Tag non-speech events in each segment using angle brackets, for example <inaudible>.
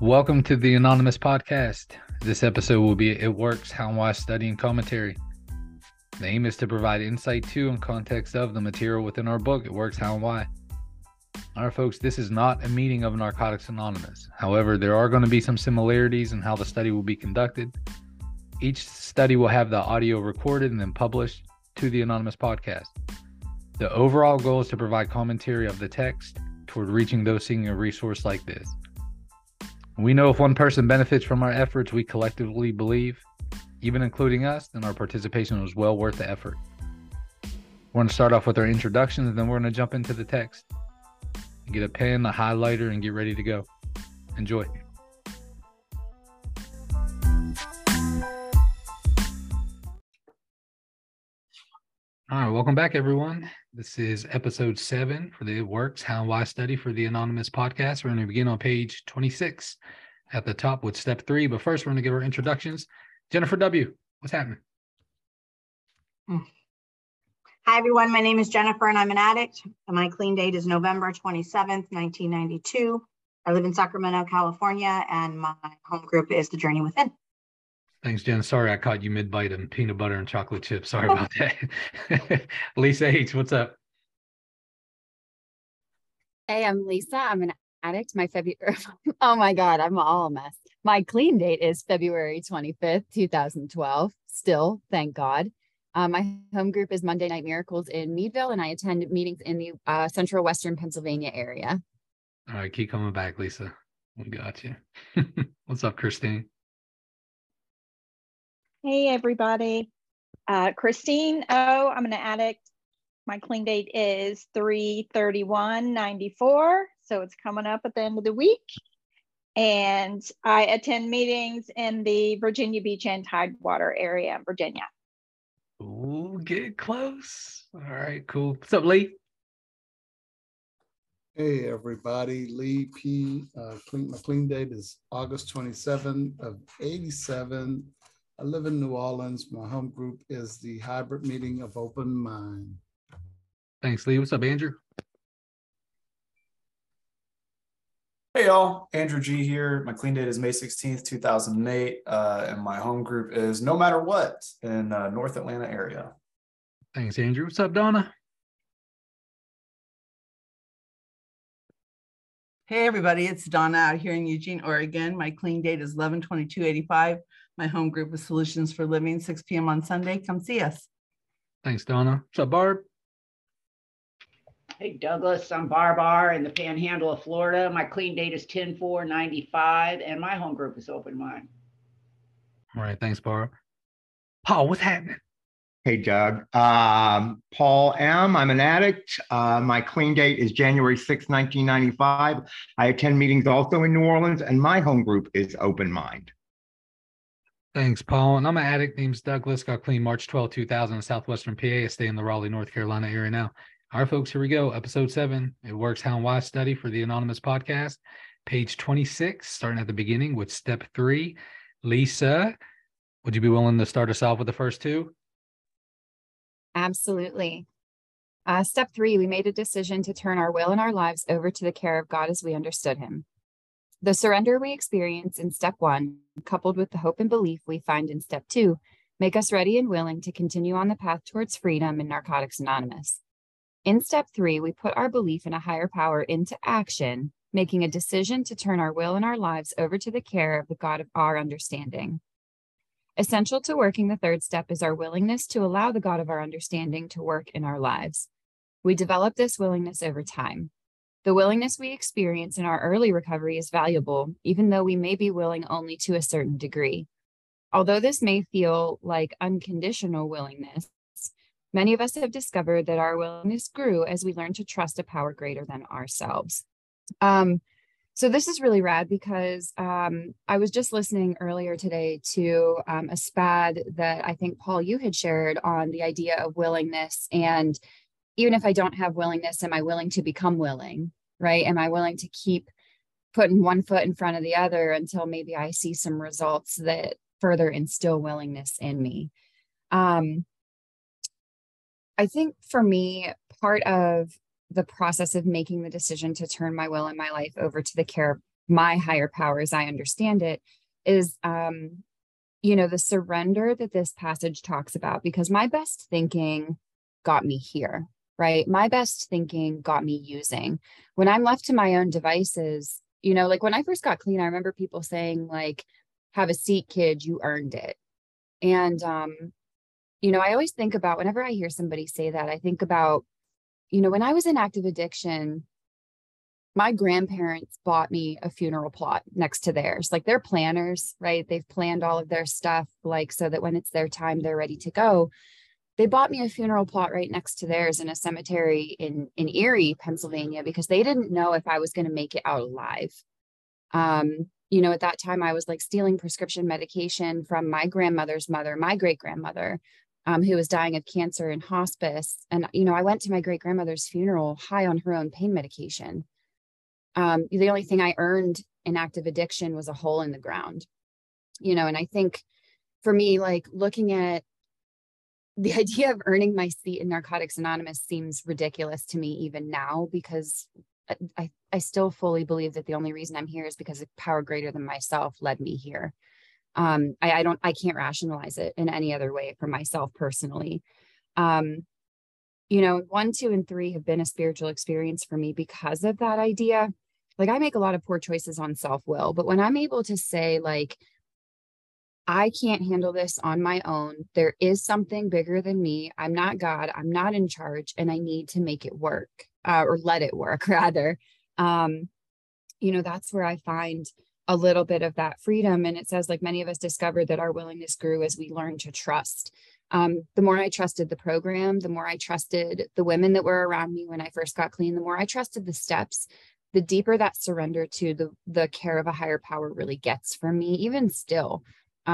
Welcome to the Anonymous Podcast. This episode will be It Works How and Why Study and Commentary. The aim is to provide insight to and context of the material within our book, It Works How and Why. All right, folks, this is not a meeting of Narcotics Anonymous. However, there are going to be some similarities in how the study will be conducted. Each study will have the audio recorded and then published to the Anonymous Podcast. The overall goal is to provide commentary of the text toward reaching those seeking a resource like this. We know if one person benefits from our efforts, we collectively believe, even including us, then our participation was well worth the effort. We're going to start off with our introductions, and then we're going to jump into the text. Get a pen, a highlighter, and get ready to go. Enjoy. All right, welcome back, everyone. This is episode seven for the It Works How and Why Study for the Anonymous Podcast. We're going to begin on page 26 at the top with step three. But first, we're going to give our introductions. Jennifer W., what's happening? Hi, everyone. My name is Jennifer, and I'm an addict. My clean date is November 27th, 1992. I live in Sacramento, California, and my home group is The Journey Within. Thanks, Jen. Sorry I caught you mid bite of peanut butter and chocolate chips. Sorry about that. <laughs> Lisa H, what's up? Hey, I'm Lisa. I'm an addict. My February, <laughs> oh my God, I'm all a mess. My clean date is February 25th, 2012. Still, thank God. Uh, my home group is Monday Night Miracles in Meadville, and I attend meetings in the uh, central western Pennsylvania area. All right, keep coming back, Lisa. We got you. <laughs> what's up, Christine? Hey, everybody. Uh, Christine O, I'm an addict. My clean date is 331.94, so it's coming up at the end of the week. And I attend meetings in the Virginia Beach and Tidewater area in Virginia. Ooh, get close. All right, cool. What's up, Lee? Hey everybody, Lee P. Uh, clean, my clean date is August 27 of 87. I live in New Orleans. My home group is the hybrid meeting of open mind. Thanks, Lee. What's up, Andrew? Hey y'all, Andrew G here. My clean date is May 16th, 2008, uh, and my home group is No Matter What in uh, North Atlanta area. Thanks, Andrew. What's up, Donna? Hey everybody, it's Donna out here in Eugene, Oregon. My clean date is 11 22 85. My home group is Solutions for Living, 6 p.m. on Sunday. Come see us. Thanks, Donna. What's up, Barb? Hey Douglas, I'm Barbar in the panhandle of Florida. My clean date is 10 4 95, and my home group is open mind. All right, thanks, Barb. Paul, what's happening? Hey, Doug. Um, Paul M. I'm an addict. Uh, my clean date is January 6, 1995. I attend meetings also in New Orleans, and my home group is Open Mind. Thanks, Paul. And I'm an addict named Douglas. Got clean March 12, 2000 in Southwestern PA. I stay in the Raleigh, North Carolina area now. All right, folks, here we go. Episode seven. It works how and why study for the Anonymous podcast. Page 26, starting at the beginning with step three. Lisa, would you be willing to start us off with the first two? Absolutely. Uh, step three, we made a decision to turn our will and our lives over to the care of God as we understood Him. The surrender we experience in step one, coupled with the hope and belief we find in step two, make us ready and willing to continue on the path towards freedom in Narcotics Anonymous. In step three, we put our belief in a higher power into action, making a decision to turn our will and our lives over to the care of the God of our understanding. Essential to working the third step is our willingness to allow the God of our understanding to work in our lives. We develop this willingness over time. The willingness we experience in our early recovery is valuable, even though we may be willing only to a certain degree. Although this may feel like unconditional willingness, many of us have discovered that our willingness grew as we learned to trust a power greater than ourselves. Um, so this is really rad because um, I was just listening earlier today to um, a SPAD that I think Paul you had shared on the idea of willingness and even if I don't have willingness, am I willing to become willing? Right? Am I willing to keep putting one foot in front of the other until maybe I see some results that further instill willingness in me? Um, I think for me, part of the process of making the decision to turn my will and my life over to the care of my higher power as I understand it is um you know the surrender that this passage talks about because my best thinking got me here right my best thinking got me using when i'm left to my own devices you know like when i first got clean i remember people saying like have a seat kid you earned it and um you know i always think about whenever i hear somebody say that i think about you know when i was in active addiction my grandparents bought me a funeral plot next to theirs. Like they're planners, right? They've planned all of their stuff, like so that when it's their time, they're ready to go. They bought me a funeral plot right next to theirs in a cemetery in, in Erie, Pennsylvania, because they didn't know if I was going to make it out alive. Um, you know, at that time, I was like stealing prescription medication from my grandmother's mother, my great grandmother, um, who was dying of cancer in hospice. And, you know, I went to my great grandmother's funeral high on her own pain medication um, the only thing I earned in active addiction was a hole in the ground, you know, and I think for me, like looking at the <laughs> idea of earning my seat in Narcotics Anonymous seems ridiculous to me even now because I, I still fully believe that the only reason I'm here is because a power greater than myself led me here. Um, I, I don't, I can't rationalize it in any other way for myself personally. Um, you know, one, two, and three have been a spiritual experience for me because of that idea. Like I make a lot of poor choices on self will, but when I'm able to say, like, I can't handle this on my own, there is something bigger than me. I'm not God, I'm not in charge, and I need to make it work uh, or let it work, <laughs> rather. Um, you know, that's where I find a little bit of that freedom. And it says, like many of us discovered that our willingness grew as we learned to trust um, the more I trusted the program, the more I trusted the women that were around me when I first got clean, the more I trusted the steps, the deeper that surrender to the, the care of a higher power really gets for me, even still.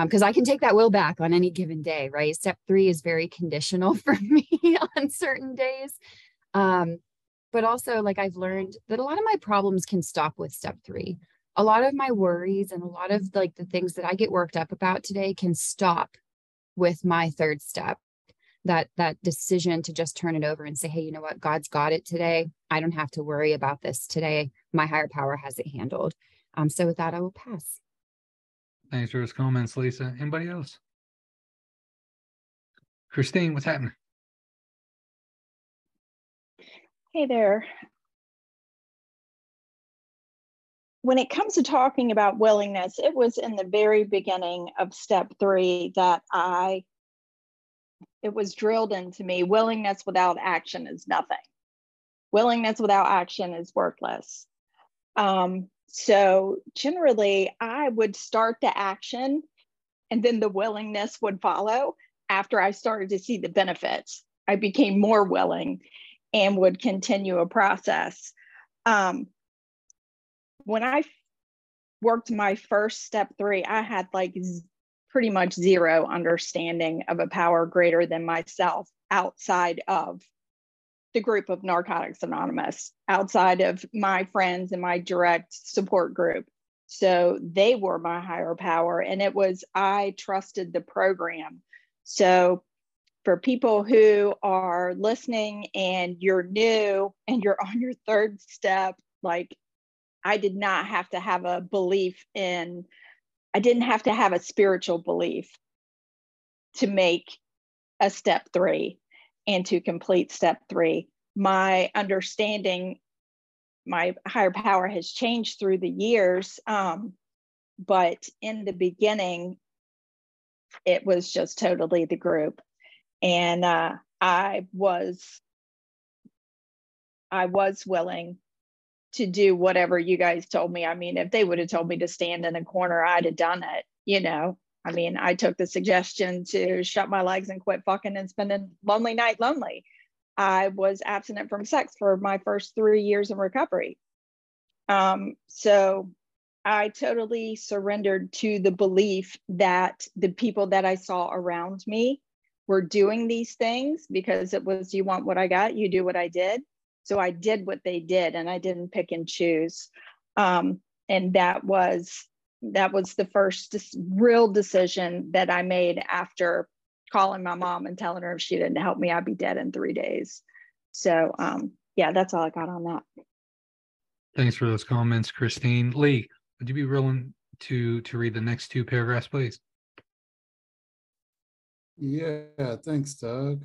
Because um, I can take that will back on any given day, right? Step three is very conditional <laughs> for me on certain days. Um, but also, like I've learned that a lot of my problems can stop with step three. A lot of my worries and a lot of like the things that I get worked up about today can stop with my third step that that decision to just turn it over and say hey you know what god's got it today i don't have to worry about this today my higher power has it handled um so with that i will pass thanks for those comments lisa anybody else christine what's happening hey there when it comes to talking about willingness, it was in the very beginning of step three that I, it was drilled into me willingness without action is nothing. Willingness without action is worthless. Um, so generally, I would start the action and then the willingness would follow after I started to see the benefits. I became more willing and would continue a process. Um, when I worked my first step three, I had like pretty much zero understanding of a power greater than myself outside of the group of Narcotics Anonymous, outside of my friends and my direct support group. So they were my higher power, and it was I trusted the program. So for people who are listening and you're new and you're on your third step, like I did not have to have a belief in, I didn't have to have a spiritual belief to make a step three and to complete step three. My understanding, my higher power has changed through the years. Um, but in the beginning, it was just totally the group. And uh, I was I was willing to do whatever you guys told me. I mean, if they would have told me to stand in a corner, I'd have done it, you know. I mean, I took the suggestion to shut my legs and quit fucking and spend a lonely night lonely. I was abstinent from sex for my first three years in recovery. Um, so I totally surrendered to the belief that the people that I saw around me were doing these things because it was you want what I got, you do what I did. So I did what they did and I didn't pick and choose. Um, and that was that was the first real decision that I made after calling my mom and telling her if she didn't help me, I'd be dead in three days. So um, yeah, that's all I got on that. Thanks for those comments, Christine. Lee, Would you be willing to to read the next two paragraphs, please? Yeah, thanks, Doug.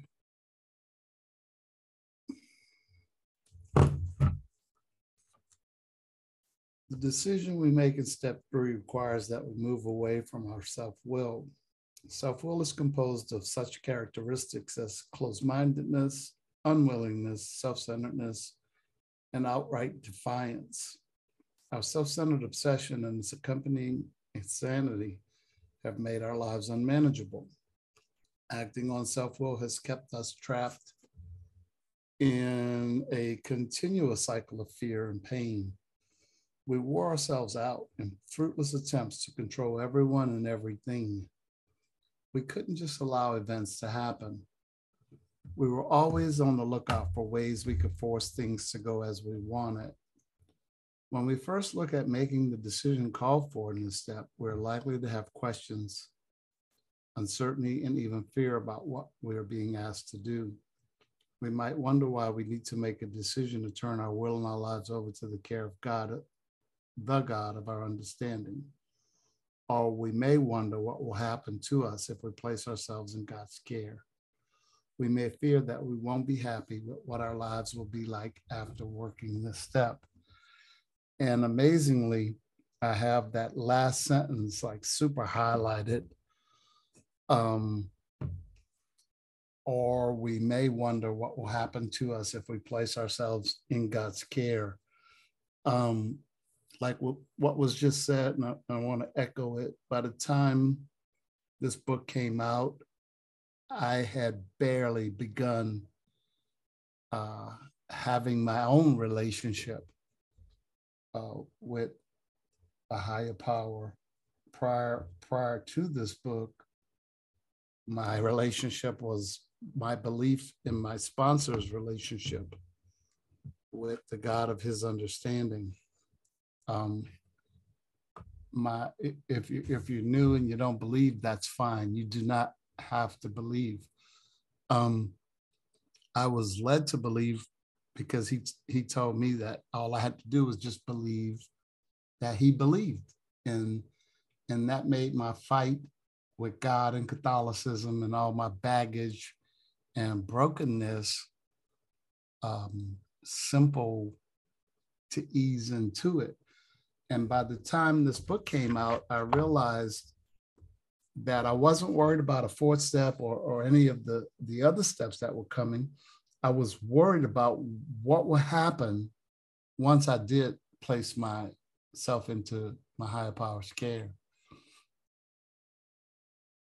The decision we make in step three requires that we move away from our self-will. Self-will is composed of such characteristics as closed-mindedness, unwillingness, self-centeredness, and outright defiance. Our self-centered obsession and its accompanying insanity have made our lives unmanageable. Acting on self-will has kept us trapped in a continuous cycle of fear and pain we wore ourselves out in fruitless attempts to control everyone and everything. We couldn't just allow events to happen. We were always on the lookout for ways we could force things to go as we wanted. When we first look at making the decision called for in this step, we're likely to have questions, uncertainty, and even fear about what we're being asked to do. We might wonder why we need to make a decision to turn our will and our lives over to the care of God the God of our understanding. Or we may wonder what will happen to us if we place ourselves in God's care. We may fear that we won't be happy with what our lives will be like after working this step. And amazingly, I have that last sentence like super highlighted. Um, or we may wonder what will happen to us if we place ourselves in God's care. Um, like what, was just said, and I, I want to echo it. By the time this book came out, I had barely begun uh, having my own relationship uh, with a higher power. Prior prior to this book, my relationship was my belief in my sponsor's relationship with the God of His understanding um, my if you if you're new and you don't believe, that's fine. You do not have to believe. Um, I was led to believe because he he told me that all I had to do was just believe that he believed, and and that made my fight with God and Catholicism and all my baggage and brokenness um, simple to ease into it. And by the time this book came out, I realized that I wasn't worried about a fourth step or, or any of the, the other steps that were coming. I was worried about what would happen once I did place myself into my higher power's care.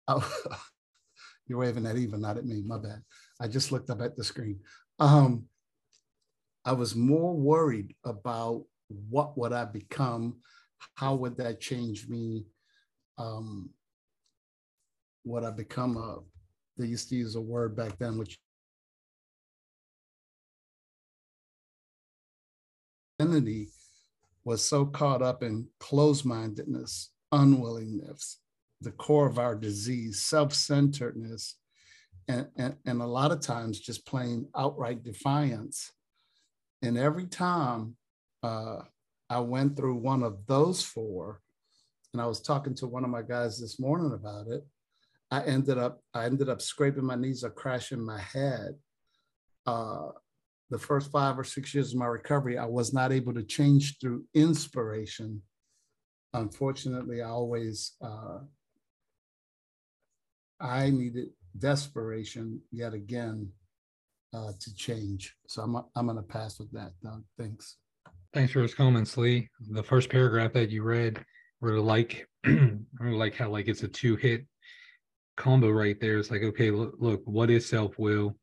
Oh, <laughs> you're waving at Eva, not at me. My bad. I just looked up at the screen. Um, I was more worried about what would I become? How would that change me? Um, I become a, they used to use a word back then, which identity was so caught up in closed-mindedness, unwillingness, the core of our disease, self-centeredness, and, and, and a lot of times just plain outright defiance. And every time uh, I went through one of those four, and I was talking to one of my guys this morning about it. I ended up I ended up scraping my knees or crashing my head. Uh, the first five or six years of my recovery, I was not able to change through inspiration. Unfortunately, I always uh, I needed desperation yet again uh, to change. So I'm I'm to pass with that. Doug. Thanks. Thanks for those comments, Lee. The first paragraph that you read, really like, <clears throat> I really like how like it's a two hit combo right there. It's like, okay, look, look, what is self will?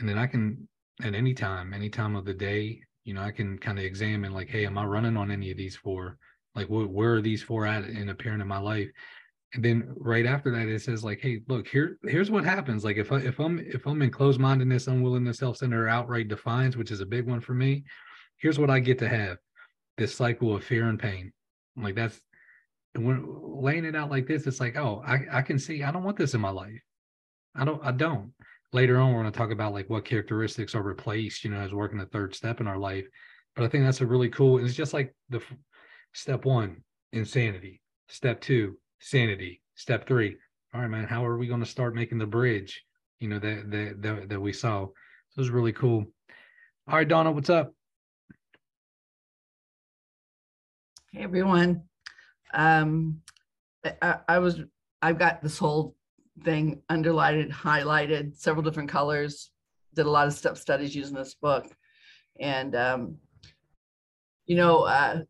And then I can, at any time, any time of the day, you know, I can kind of examine like, hey, am I running on any of these four? Like, wh- where are these four at in appearing in my life? And then right after that, it says like, hey, look, here, here's what happens. Like, if I, if I'm, if I'm in closed mindedness, unwillingness, self centered, outright defiance, which is a big one for me, here's what I get to have this cycle of fear and pain. Like that's when laying it out like this, it's like, oh, I, I can see I don't want this in my life. I don't, I don't. Later on, we're going to talk about like what characteristics are replaced, you know, as working the third step in our life. But I think that's a really cool, it's just like the step one insanity. Step two, sanity. Step three, all right, man, how are we going to start making the bridge? You know, that that that, that we saw. So it was really cool. All right, Donna, what's up? Hey everyone. Um, I, I was I've got this whole thing underlined, highlighted, several different colors. Did a lot of step studies using this book, and um, you know, uh,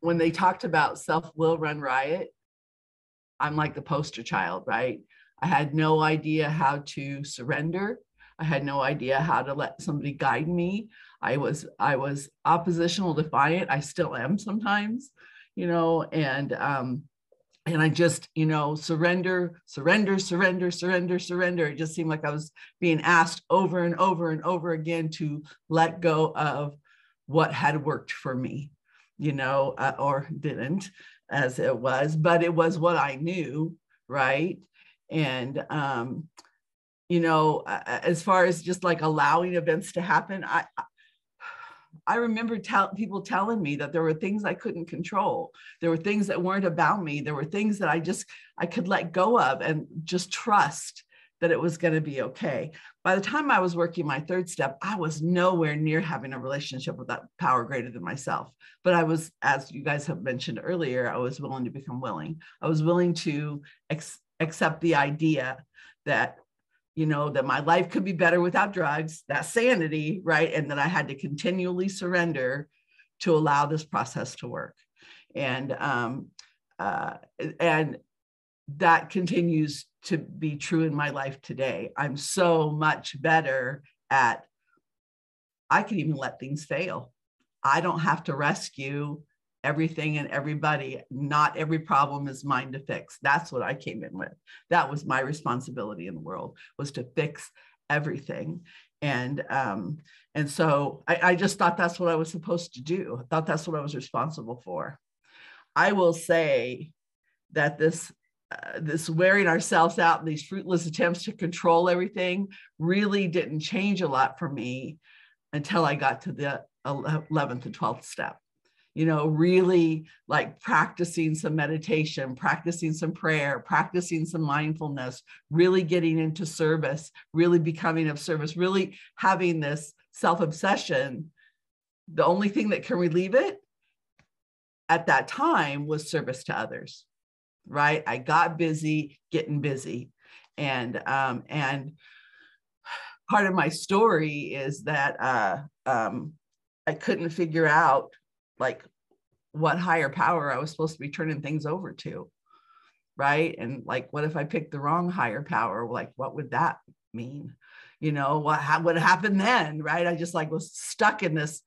when they talked about self will run riot, I'm like the poster child, right? I had no idea how to surrender. I had no idea how to let somebody guide me. I was I was oppositional, defiant. I still am sometimes, you know, and um, and I just, you know, surrender, surrender, surrender, surrender, surrender. It just seemed like I was being asked over and over and over again to let go of what had worked for me, you know, uh, or didn't as it was, but it was what I knew, right? And, um, you know, as far as just like allowing events to happen, I, I remember tell, people telling me that there were things I couldn't control. There were things that weren't about me. There were things that I just I could let go of and just trust that it was going to be okay. By the time I was working my third step, I was nowhere near having a relationship with that power greater than myself. But I was, as you guys have mentioned earlier, I was willing to become willing. I was willing to ex- accept the idea that you know, that my life could be better without drugs, that sanity, right? And that I had to continually surrender to allow this process to work. And um, uh, and that continues to be true in my life today. I'm so much better at I can even let things fail. I don't have to rescue everything and everybody. Not every problem is mine to fix. That's what I came in with. That was my responsibility in the world was to fix everything. And um, and so I, I just thought that's what I was supposed to do. I thought that's what I was responsible for. I will say that this uh, this wearing ourselves out in these fruitless attempts to control everything really didn't change a lot for me until I got to the 11th and 12th step you know, really like practicing some meditation, practicing some prayer, practicing some mindfulness, really getting into service, really becoming of service, really having this self obsession. The only thing that can relieve it at that time was service to others, right? I got busy getting busy. And, um, and, part of my story is that uh, um, I couldn't figure out like what higher power I was supposed to be turning things over to. Right. And like, what if I picked the wrong higher power? Like, what would that mean? You know, what ha- would happen then? Right. I just like was stuck in this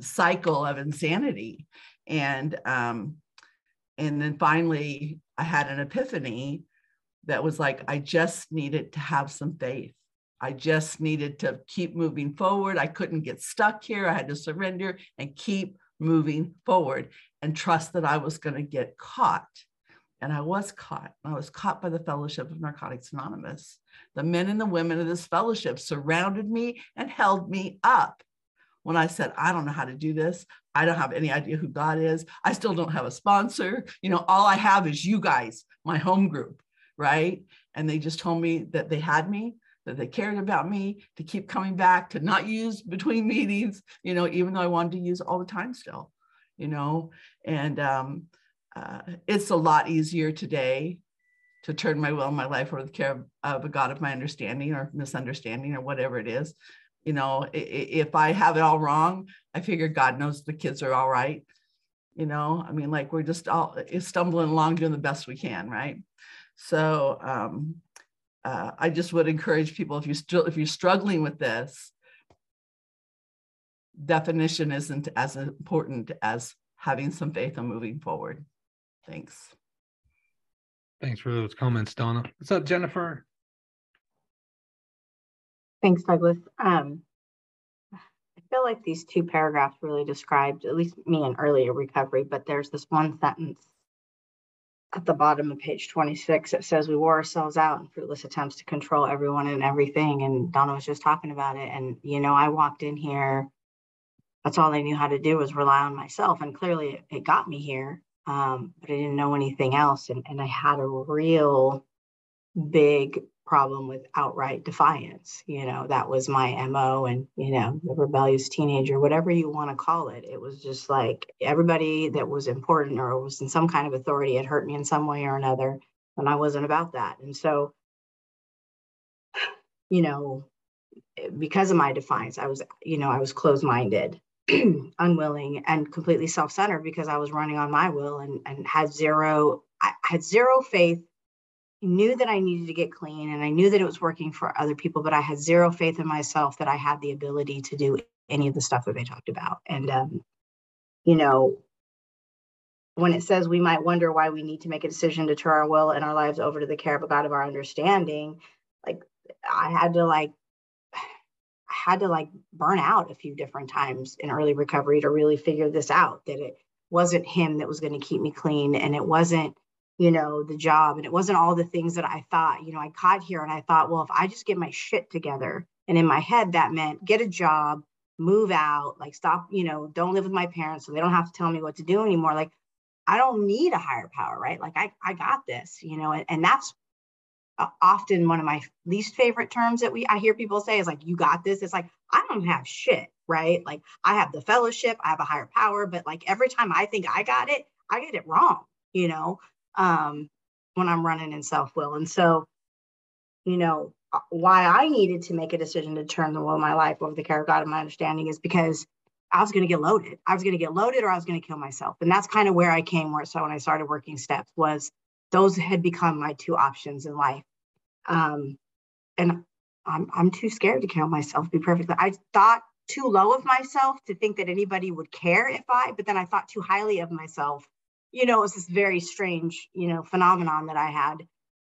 cycle of insanity. And, um, and then finally I had an epiphany that was like, I just needed to have some faith. I just needed to keep moving forward. I couldn't get stuck here. I had to surrender and keep moving forward and trust that I was going to get caught. And I was caught. I was caught by the Fellowship of Narcotics Anonymous. The men and the women of this fellowship surrounded me and held me up when I said, I don't know how to do this. I don't have any idea who God is. I still don't have a sponsor. You know, all I have is you guys, my home group, right? And they just told me that they had me that they cared about me, to keep coming back, to not use between <laughs> meetings, you know, even though I wanted to use all the time still, you know, and um, uh, it's a lot easier today to turn my will and my life over the care of, a God of my understanding or misunderstanding or whatever it is. You know, if I have it all wrong, I figure God knows the kids are all right. You know, I mean, like we're just all stumbling along doing the best we can, right? So, um, uh, I just would encourage people if you still if you're struggling with this, definition isn't as important as having some faith and moving forward. Thanks. Thanks for those comments, Donna. What's up, Jennifer? Thanks, Douglas. Um, I feel like these two paragraphs really described, at least me in earlier recovery, but there's this one sentence at the bottom of page 26, it says we wore ourselves out in fruitless attempts to control everyone and everything. And Donna was just talking about it. And, you know, I walked in here that's all I knew how to do was rely on myself. And clearly it, it got me here. Um, but I didn't know anything else. And, and I had a real big problem with outright defiance. You know, that was my MO and, you know, the rebellious teenager, whatever you want to call it. It was just like everybody that was important or was in some kind of authority had hurt me in some way or another. And I wasn't about that. And so, you know, because of my defiance, I was, you know, I was closed minded. <clears throat> unwilling and completely self-centered because I was running on my will and, and had zero I had zero faith knew that I needed to get clean and I knew that it was working for other people, but I had zero faith in myself that I had the ability to do any of the stuff that they talked about. And, um, you know, when it says we might wonder why we need to make a decision to turn our will and our lives over to the care of a God of our understanding, like I had to like, I had to like burn out a few different times in early recovery to really figure this out that it wasn't him that was going to keep me clean and it wasn't you know, the job. And it wasn't all the things that I thought, you know, I caught here and I thought, well, if I just get my shit together, and in my head, that meant get a job, move out, like stop, you know, don't live with my parents so they don't have to tell me what to do anymore. Like, I don't need a higher power, right? Like, I, I got this, you know, and, and that's often one of my least favorite terms that we I hear people say is like you got this it's like I don't have shit right like I have the fellowship I have a higher power but like every time I think I got it I get it wrong you know um, when I'm running in self will. And so, you know, uh, why I needed to make a decision to turn the will of my life over the care of God and my understanding is because I was going to get loaded. I was going to get loaded or I was going to kill myself. And that's kind of where I came where so when I started working steps was those had become my two options in life. Um, and I'm, I'm too scared to kill myself, be perfectly. I thought too low of myself to think that anybody would care if I, but then I thought too highly of myself you know, it was this very strange, you know, phenomenon that I had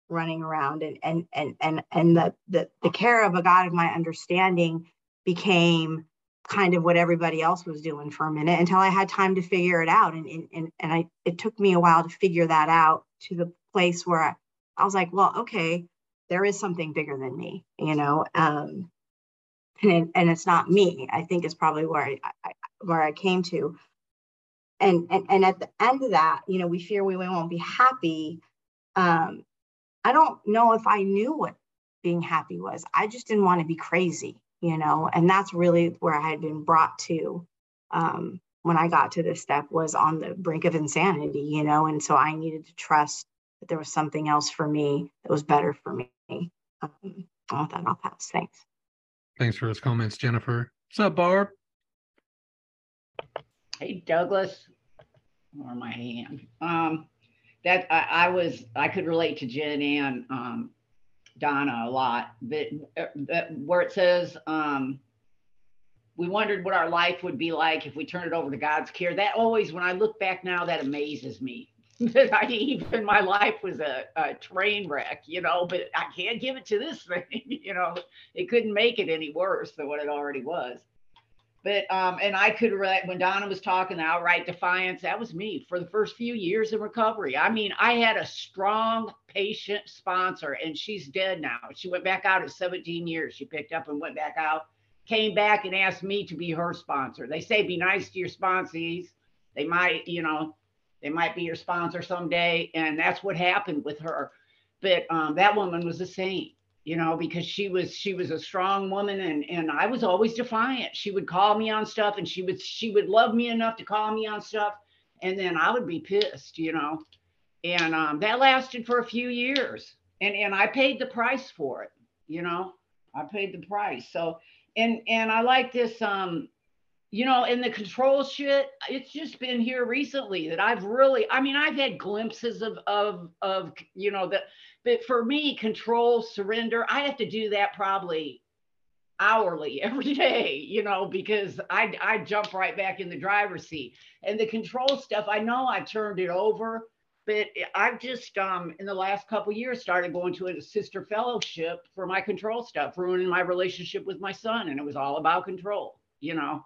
running around and and and and and the the, the care of a God of my understanding became kind of what everybody else was doing for a minute until I had time to figure it out. And and and I it took me a while to figure that out to the place where I, I was like, well, okay, there is something bigger than me, you know. Um, and and it's not me. I think is probably where I, I where I came to and, and and at the end of that you know we fear we won't be happy. Um i don't know if i knew what being happy was. I just didn't want to be crazy you know and that's really where i had been brought to um when i got to this step was on the brink of insanity you know and so i needed to trust that there was something else for me that was better for me. Um, with that i'll pass. Thanks. Thanks for those comments jennifer. What's up barb Hey, Douglas, or my hand. Um, that I, I, was, I could relate to Jen and um, Donna a lot. But where it says, um, we wondered what our life would be like if we turned it over to God's care. That always, when I look back now, that amazes me. <laughs> that I even my life was a, a train wreck, you know, but I can't give it to this thing, <laughs> you know, it couldn't make it any worse than what it already was. But um, and I could when Donna was talking the outright defiance. That was me for the first few years in recovery. I mean, I had a strong, patient sponsor, and she's dead now. She went back out at 17 years. She picked up and went back out, came back and asked me to be her sponsor. They say be nice to your sponsees. They might, you know, they might be your sponsor someday, and that's what happened with her. But um, that woman was a saint you know because she was she was a strong woman and and i was always defiant. She would call me on stuff and she would she would love me enough to call me on stuff and then i would be pissed you know? And um, that lasted for a few years and and i paid the price for it you know? I paid the price. So and and i like this um you know, in the control shit, it's just been here recently that I've really, I mean, I've had glimpses of, of, of, you know, that but for me, control, surrender, I have to do that probably hourly <laughs> every day, you know, because I I jump right back in the driver's seat. And the control stuff, I know I turned it over, but I've just um in the last couple years started going to a sister fellowship for my control stuff, ruining my relationship with my son, and it was all about control, you know.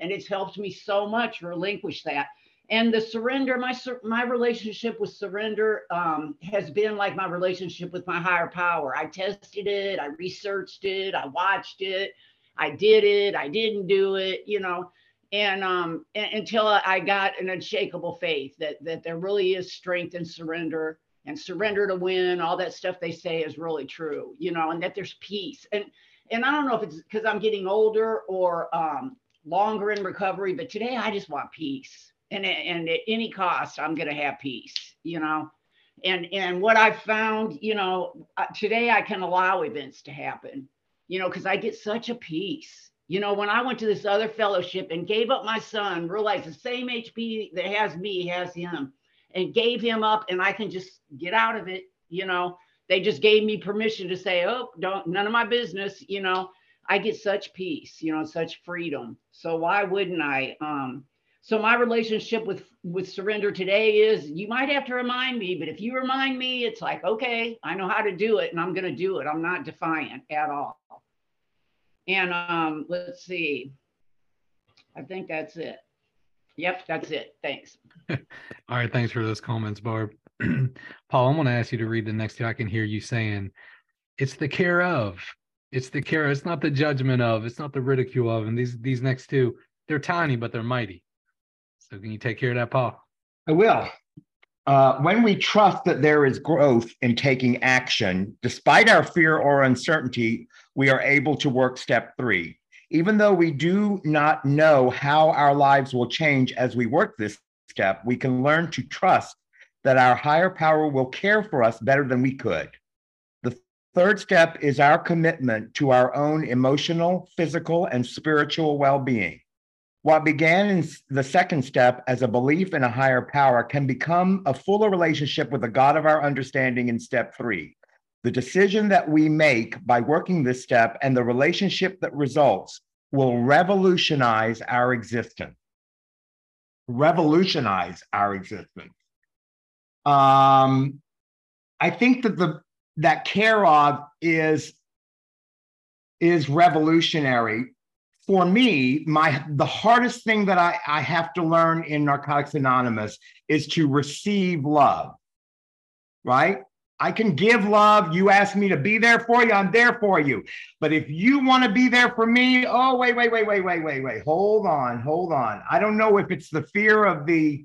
And it's helped me so much relinquish that and the surrender my my relationship with surrender um, has been like my relationship with my higher power i tested it i researched it i watched it i did it i didn't do it you know and um until I got an unshakable faith that that there really is strength in surrender and surrender to win, all that stuff they say is really true, you know, and that there's peace. And and I don't know if it's because I'm getting older or um, longer in recovery, but today I just want peace. And, and at any cost, I'm going to have peace, you know. And and what I've found, you know, uh, today I can allow events to happen, you know, because I get such a peace. You know, when I went to this other fellowship and gave up my son, realized the same HP that has me has him, and gave him up, and I can just get out of it, you know they just gave me permission to say, oh, don't, none of my business, you know, I get such peace, you know, such freedom. So why wouldn't I? Um, so my relationship with with surrender today is you might have to remind me, but if you remind me, it's like, okay, I know how to do it and I'm to do it. I'm not defiant at all. And um, let's see. I think that's it. Yep, that's it. Thanks. <laughs> All right. Thanks for those comments, Barb. <clears throat> Paul, I'm to ask you to read the next two. I can hear you saying, "It's the care of, it's the care. It's not the judgment of. It's not the ridicule of." And these these next two, they're tiny but they're mighty. So can you take care of that, Paul? I will. Uh, when we trust that there is growth in taking action, despite our fear or uncertainty, we are able to work step three. Even though we do not know how our lives will change as we work this step, we can learn to trust that our higher power will care for us better than we could. Third step is our commitment to our own emotional, physical, and spiritual well being. What began in the second step as a belief in a higher power can become a fuller relationship with the God of our understanding in step three. The decision that we make by working this step and the relationship that results will revolutionize our existence. Revolutionize our existence. Um, I think that the that care of is is revolutionary. For me, my the hardest thing that I, I have to learn in Narcotics Anonymous is to receive love. Right? I can give love. You ask me to be there for you, I'm there for you. But if you want to be there for me, oh, wait, wait, wait, wait, wait, wait, wait. Hold on, hold on. I don't know if it's the fear of the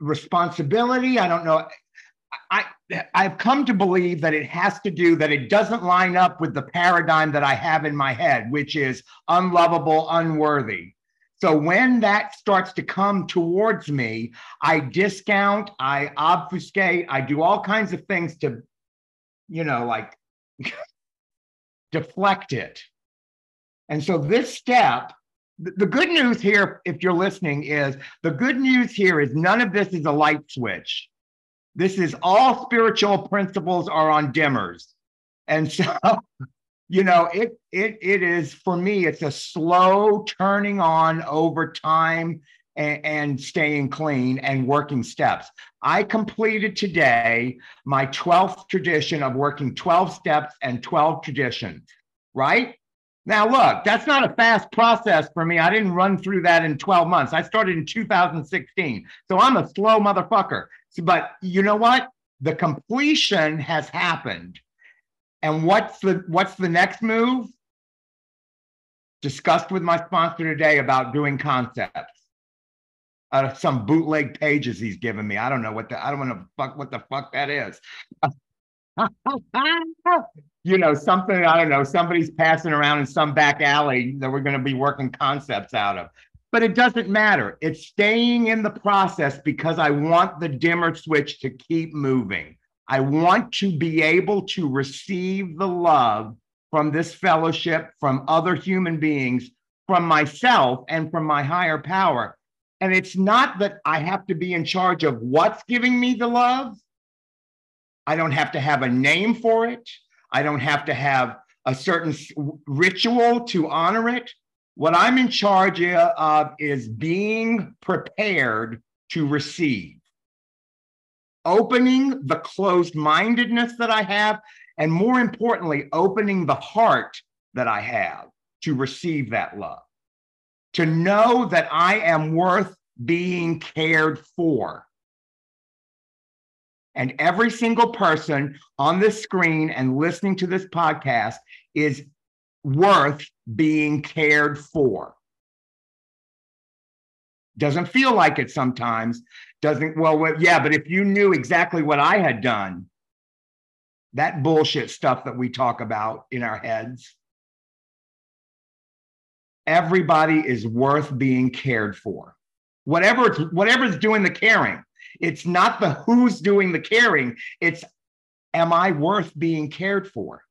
responsibility. I don't know. I I've come to believe that it has to do that it doesn't line up with the paradigm that I have in my head, which is unlovable, unworthy. So when that starts to come towards me, I discount, I obfuscate, I do all kinds of things to, you know, like <laughs> deflect it. And so this step the good news here, if you're listening, is the good news here is none of this is a light switch. This is all spiritual principles are on dimmers. And so, <laughs> you know, it it it is for me, it's a slow turning on over time and, and staying clean and working steps. I completed today my 12th tradition of working 12 steps and 12 traditions, right? Now, look, that's not a fast process for me. I didn't run through that in 12 months. I started in 2016. So I'm a slow motherfucker. But you know what? The completion has happened. And what's the what's the next move? Discussed with my sponsor today about doing concepts. Of some bootleg pages he's given me. I don't know what the I don't to fuck what the fuck that is. <laughs> you know, something, I don't know, somebody's passing around in some back alley that we're going to be working concepts out of. But it doesn't matter. It's staying in the process because I want the dimmer switch to keep moving. I want to be able to receive the love from this fellowship, from other human beings, from myself, and from my higher power. And it's not that I have to be in charge of what's giving me the love. I don't have to have a name for it. I don't have to have a certain ritual to honor it. What I'm in charge of is being prepared to receive, opening the closed mindedness that I have, and more importantly, opening the heart that I have to receive that love, to know that I am worth being cared for. And every single person on this screen and listening to this podcast is worth being cared for. Doesn't feel like it sometimes. Doesn't, well, yeah, but if you knew exactly what I had done, that bullshit stuff that we talk about in our heads, everybody is worth being cared for. Whatever whatever's doing the caring. It's not the who's doing the caring, it's am I worth being cared for?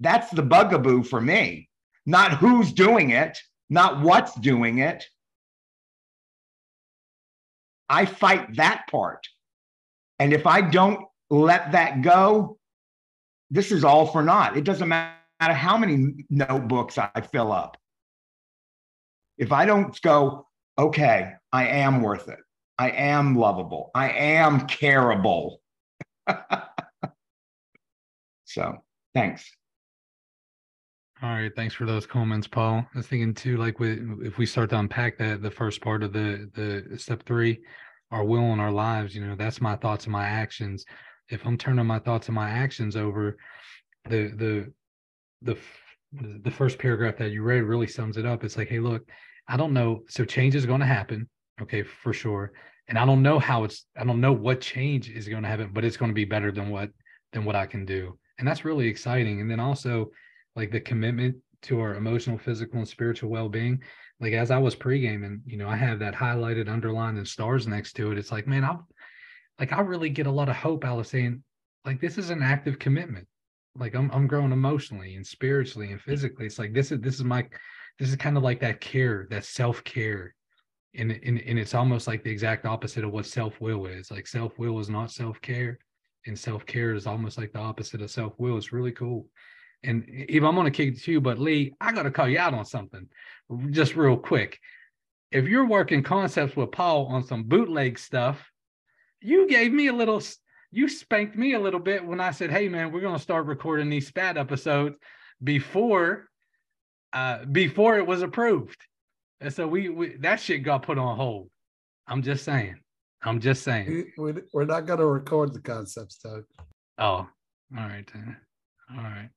That's the bugaboo for me, not who's doing it, not what's doing it. I fight that part. And if I don't let that go, this is all for naught. It doesn't matter how many notebooks I fill up. If I don't go, okay, I am worth it. I am lovable. I am careable. <laughs> so thanks. All right, thanks for those comments, Paul. I was thinking too, like with if we start to unpack that the first part of the the step three, our will and our lives, you know, that's my thoughts and my actions. If I'm turning my thoughts and my actions over, the the the the first paragraph that you read really sums it up. It's like, hey, look, I don't know. So change is going to happen, okay, for sure. And I don't know how it's. I don't know what change is going to happen, but it's going to be better than what than what I can do, and that's really exciting. And then also like the commitment to our emotional, physical, and spiritual well-being. Like as I was pre-gaming, you know, I have that highlighted, underlined, and stars next to it. It's like, man, I like I really get a lot of hope out of saying, like, this is an active commitment. Like I'm I'm growing emotionally and spiritually and physically. It's like this is this is my this is kind of like that care, that self-care. And, and, and it's almost like the exact opposite of what self-will is. Like self-will is not self-care, and self-care is almost like the opposite of self-will. It's really cool and if I'm gonna kick it to you, but Lee, I gotta call you out on something just real quick. If you're working concepts with Paul on some bootleg stuff, you gave me a little you spanked me a little bit when I said, Hey man, we're gonna start recording these spat episodes before uh before it was approved. And so we, we that shit got put on hold. I'm just saying. I'm just saying. We, we're not gonna record the concepts, Doug. Oh, all right then. All right.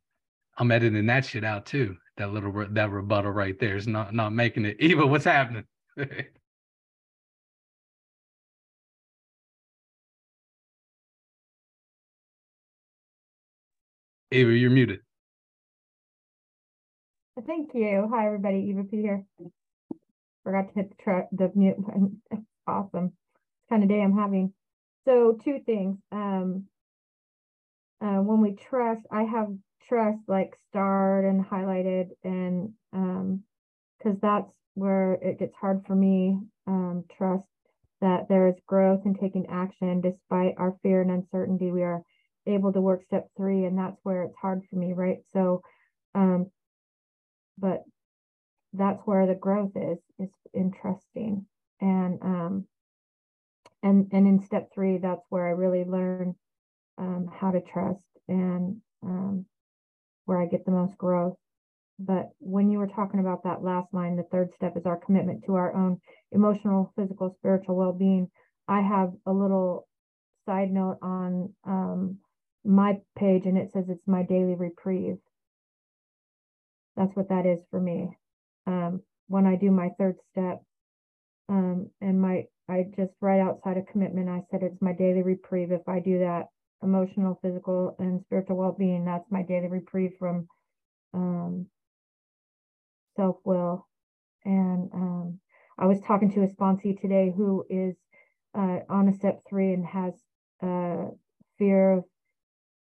I'm editing that shit out too. That little re- that rebuttal right there is not not making it. Eva, what's happening? <laughs> Eva, you're muted. Thank you. Hi, everybody. Eva P here. Forgot to hit the truck, the mute button. <laughs> awesome. It's kind of day I'm having. So two things. Um, uh, when we trust, I have trust like starred and highlighted and um because that's where it gets hard for me um trust that there is growth in taking action despite our fear and uncertainty we are able to work step three and that's where it's hard for me right so um but that's where the growth is is in trusting and um and and in step three that's where i really learn um how to trust and um where I get the most growth. But when you were talking about that last line, the third step is our commitment to our own emotional, physical, spiritual well being. I have a little side note on um, my page, and it says it's my daily reprieve. That's what that is for me. Um, when I do my third step, um, and my I just right outside of commitment, I said it's my daily reprieve. If I do that, emotional, physical, and spiritual well-being. That's my daily reprieve from um, self-will. And um, I was talking to a sponsee today who is uh, on a step three and has uh, fear of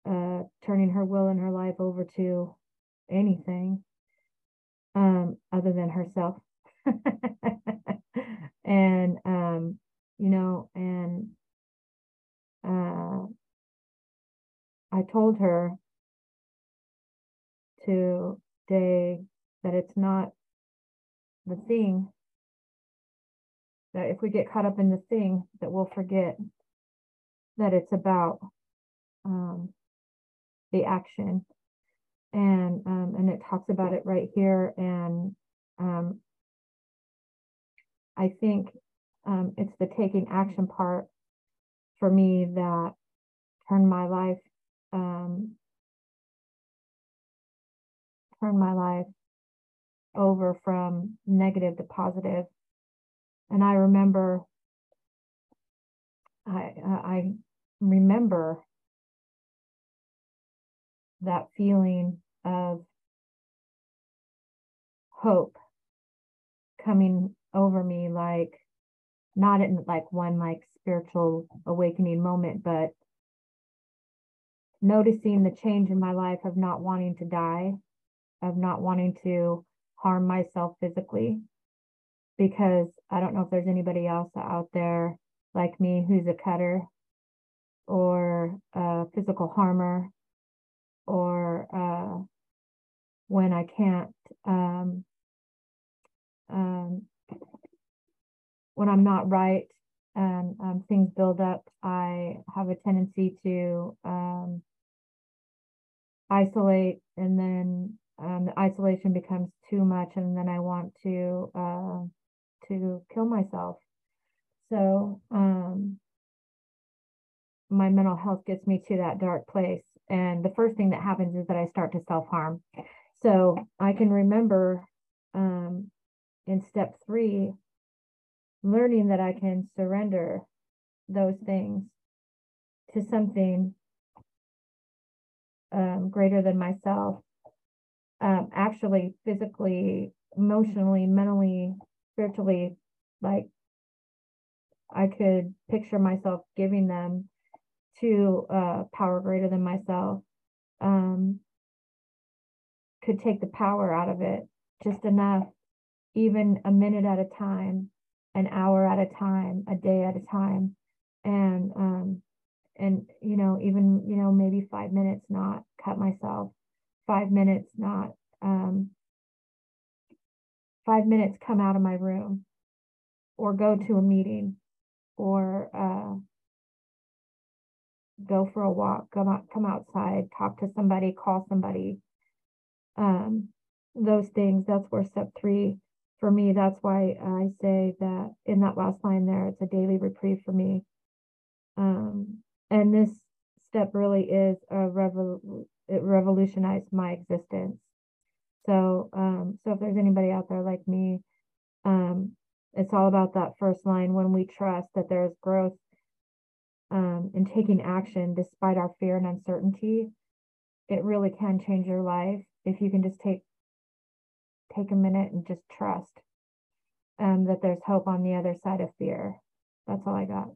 uh, turning her will and her life over to anything um, other than herself. <laughs> and um, you know, and uh, I told her today that it's not the thing, that if we get caught up in the thing, that we'll forget that it's about um, the action. And um, and it talks about it right here. And um, I think um, it's the taking action part for me that turned my life um, turn my life over from negative to positive and I remember, I I remember that feeling of hope coming over me like not in like one like spiritual awakening moment but noticing the change in my life of not wanting to die of not wanting to harm myself physically. Because I don't know if there's anybody else out there like me who's a cutter or a physical harmer or uh, when I can't um, um, when I'm not right and um, things build up, I have a tendency to um, isolate and then um, the isolation becomes too much and then I want to uh, to kill myself. So um, my mental health gets me to that dark place. And the first thing that happens is that I start to self harm. So I can remember um, in step three, learning that I can surrender those things to something um, greater than myself, um, actually, physically, emotionally, mentally, spiritually, like I could picture myself giving them to a power greater than myself. Um, could take the power out of it just enough, even a minute at a time, an hour at a time, a day at a time, and um, and you know even you know maybe five minutes not cut myself, five minutes not um, five minutes come out of my room or go to a meeting or uh, go for a walk, come out, come outside, talk to somebody, call somebody. Um, those things, that's where step three for me, that's why I say that in that last line there, it's a daily reprieve for me. Um, and this step really is a revol- it revolutionized my existence. So, um, so if there's anybody out there like me, um, it's all about that first line when we trust that there's growth um, and taking action despite our fear and uncertainty. It really can change your life if you can just take take a minute and just trust um, that there's hope on the other side of fear. That's all I got.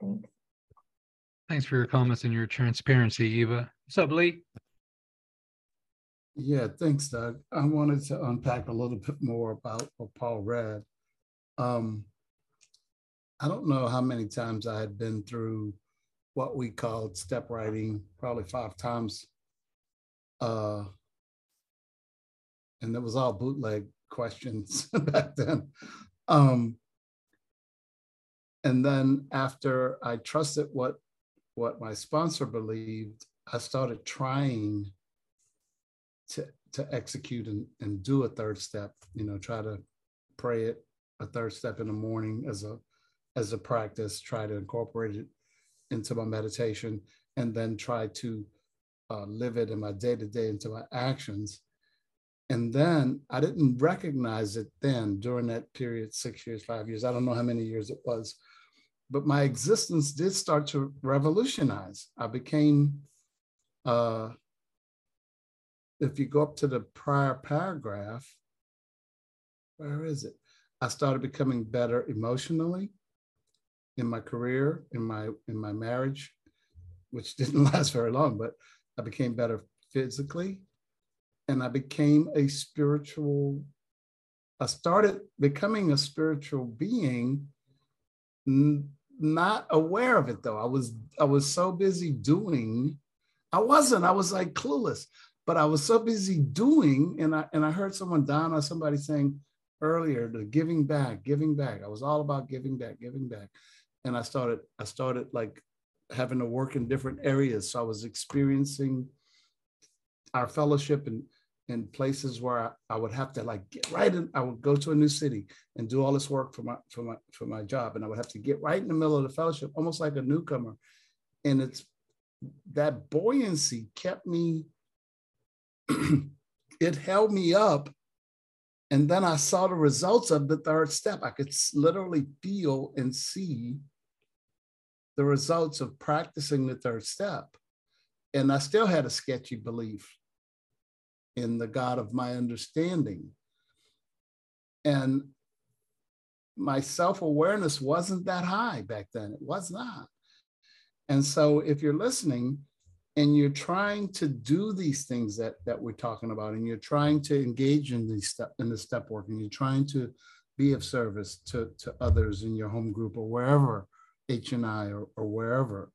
Thanks. Thanks for your comments and your transparency, Eva. What's up, Lee? Yeah, thanks, Doug. I wanted to unpack a little bit more about what Paul read. Um, I don't know how many times I had been through what we called step writing, probably five times. Uh, and it was all bootleg questions <laughs> back then. Um, and then after I trusted what what my sponsor believed, I started trying to to execute and, and do a third step, you know, try to pray it a third step in the morning as a as a practice, try to incorporate it into my meditation, and then try to uh, live it in my day to day into my actions. And then I didn't recognize it then during that period, six years, five years, I don't know how many years it was, but my existence did start to revolutionize. I became, uh, if you go up to the prior paragraph, where is it? I started becoming better emotionally in my career, in my in my marriage, which <laughs> didn't last very long, but I became better physically and I became a spiritual I started becoming a spiritual being n- not aware of it though. I was I was so busy doing I wasn't I was like clueless, but I was so busy doing and I and I heard someone down or somebody saying earlier the giving back, giving back. I was all about giving back, giving back and I started I started like having to work in different areas. So I was experiencing our fellowship in in places where I, I would have to like get right in. I would go to a new city and do all this work for my for my for my job, and I would have to get right in the middle of the fellowship, almost like a newcomer. And it's that buoyancy kept me. <clears throat> it held me up And then I saw the results of the third step. I could literally feel and see the results of practicing the third step. And I still had a sketchy belief in the God of my understanding. And my self awareness wasn't that high back then. It was not. And so if you're listening and you're trying to do these things that, that we're talking about, and you're trying to engage in these step in the step work, and you're trying to be of service to, to others in your home group or wherever, H&I or, or wherever,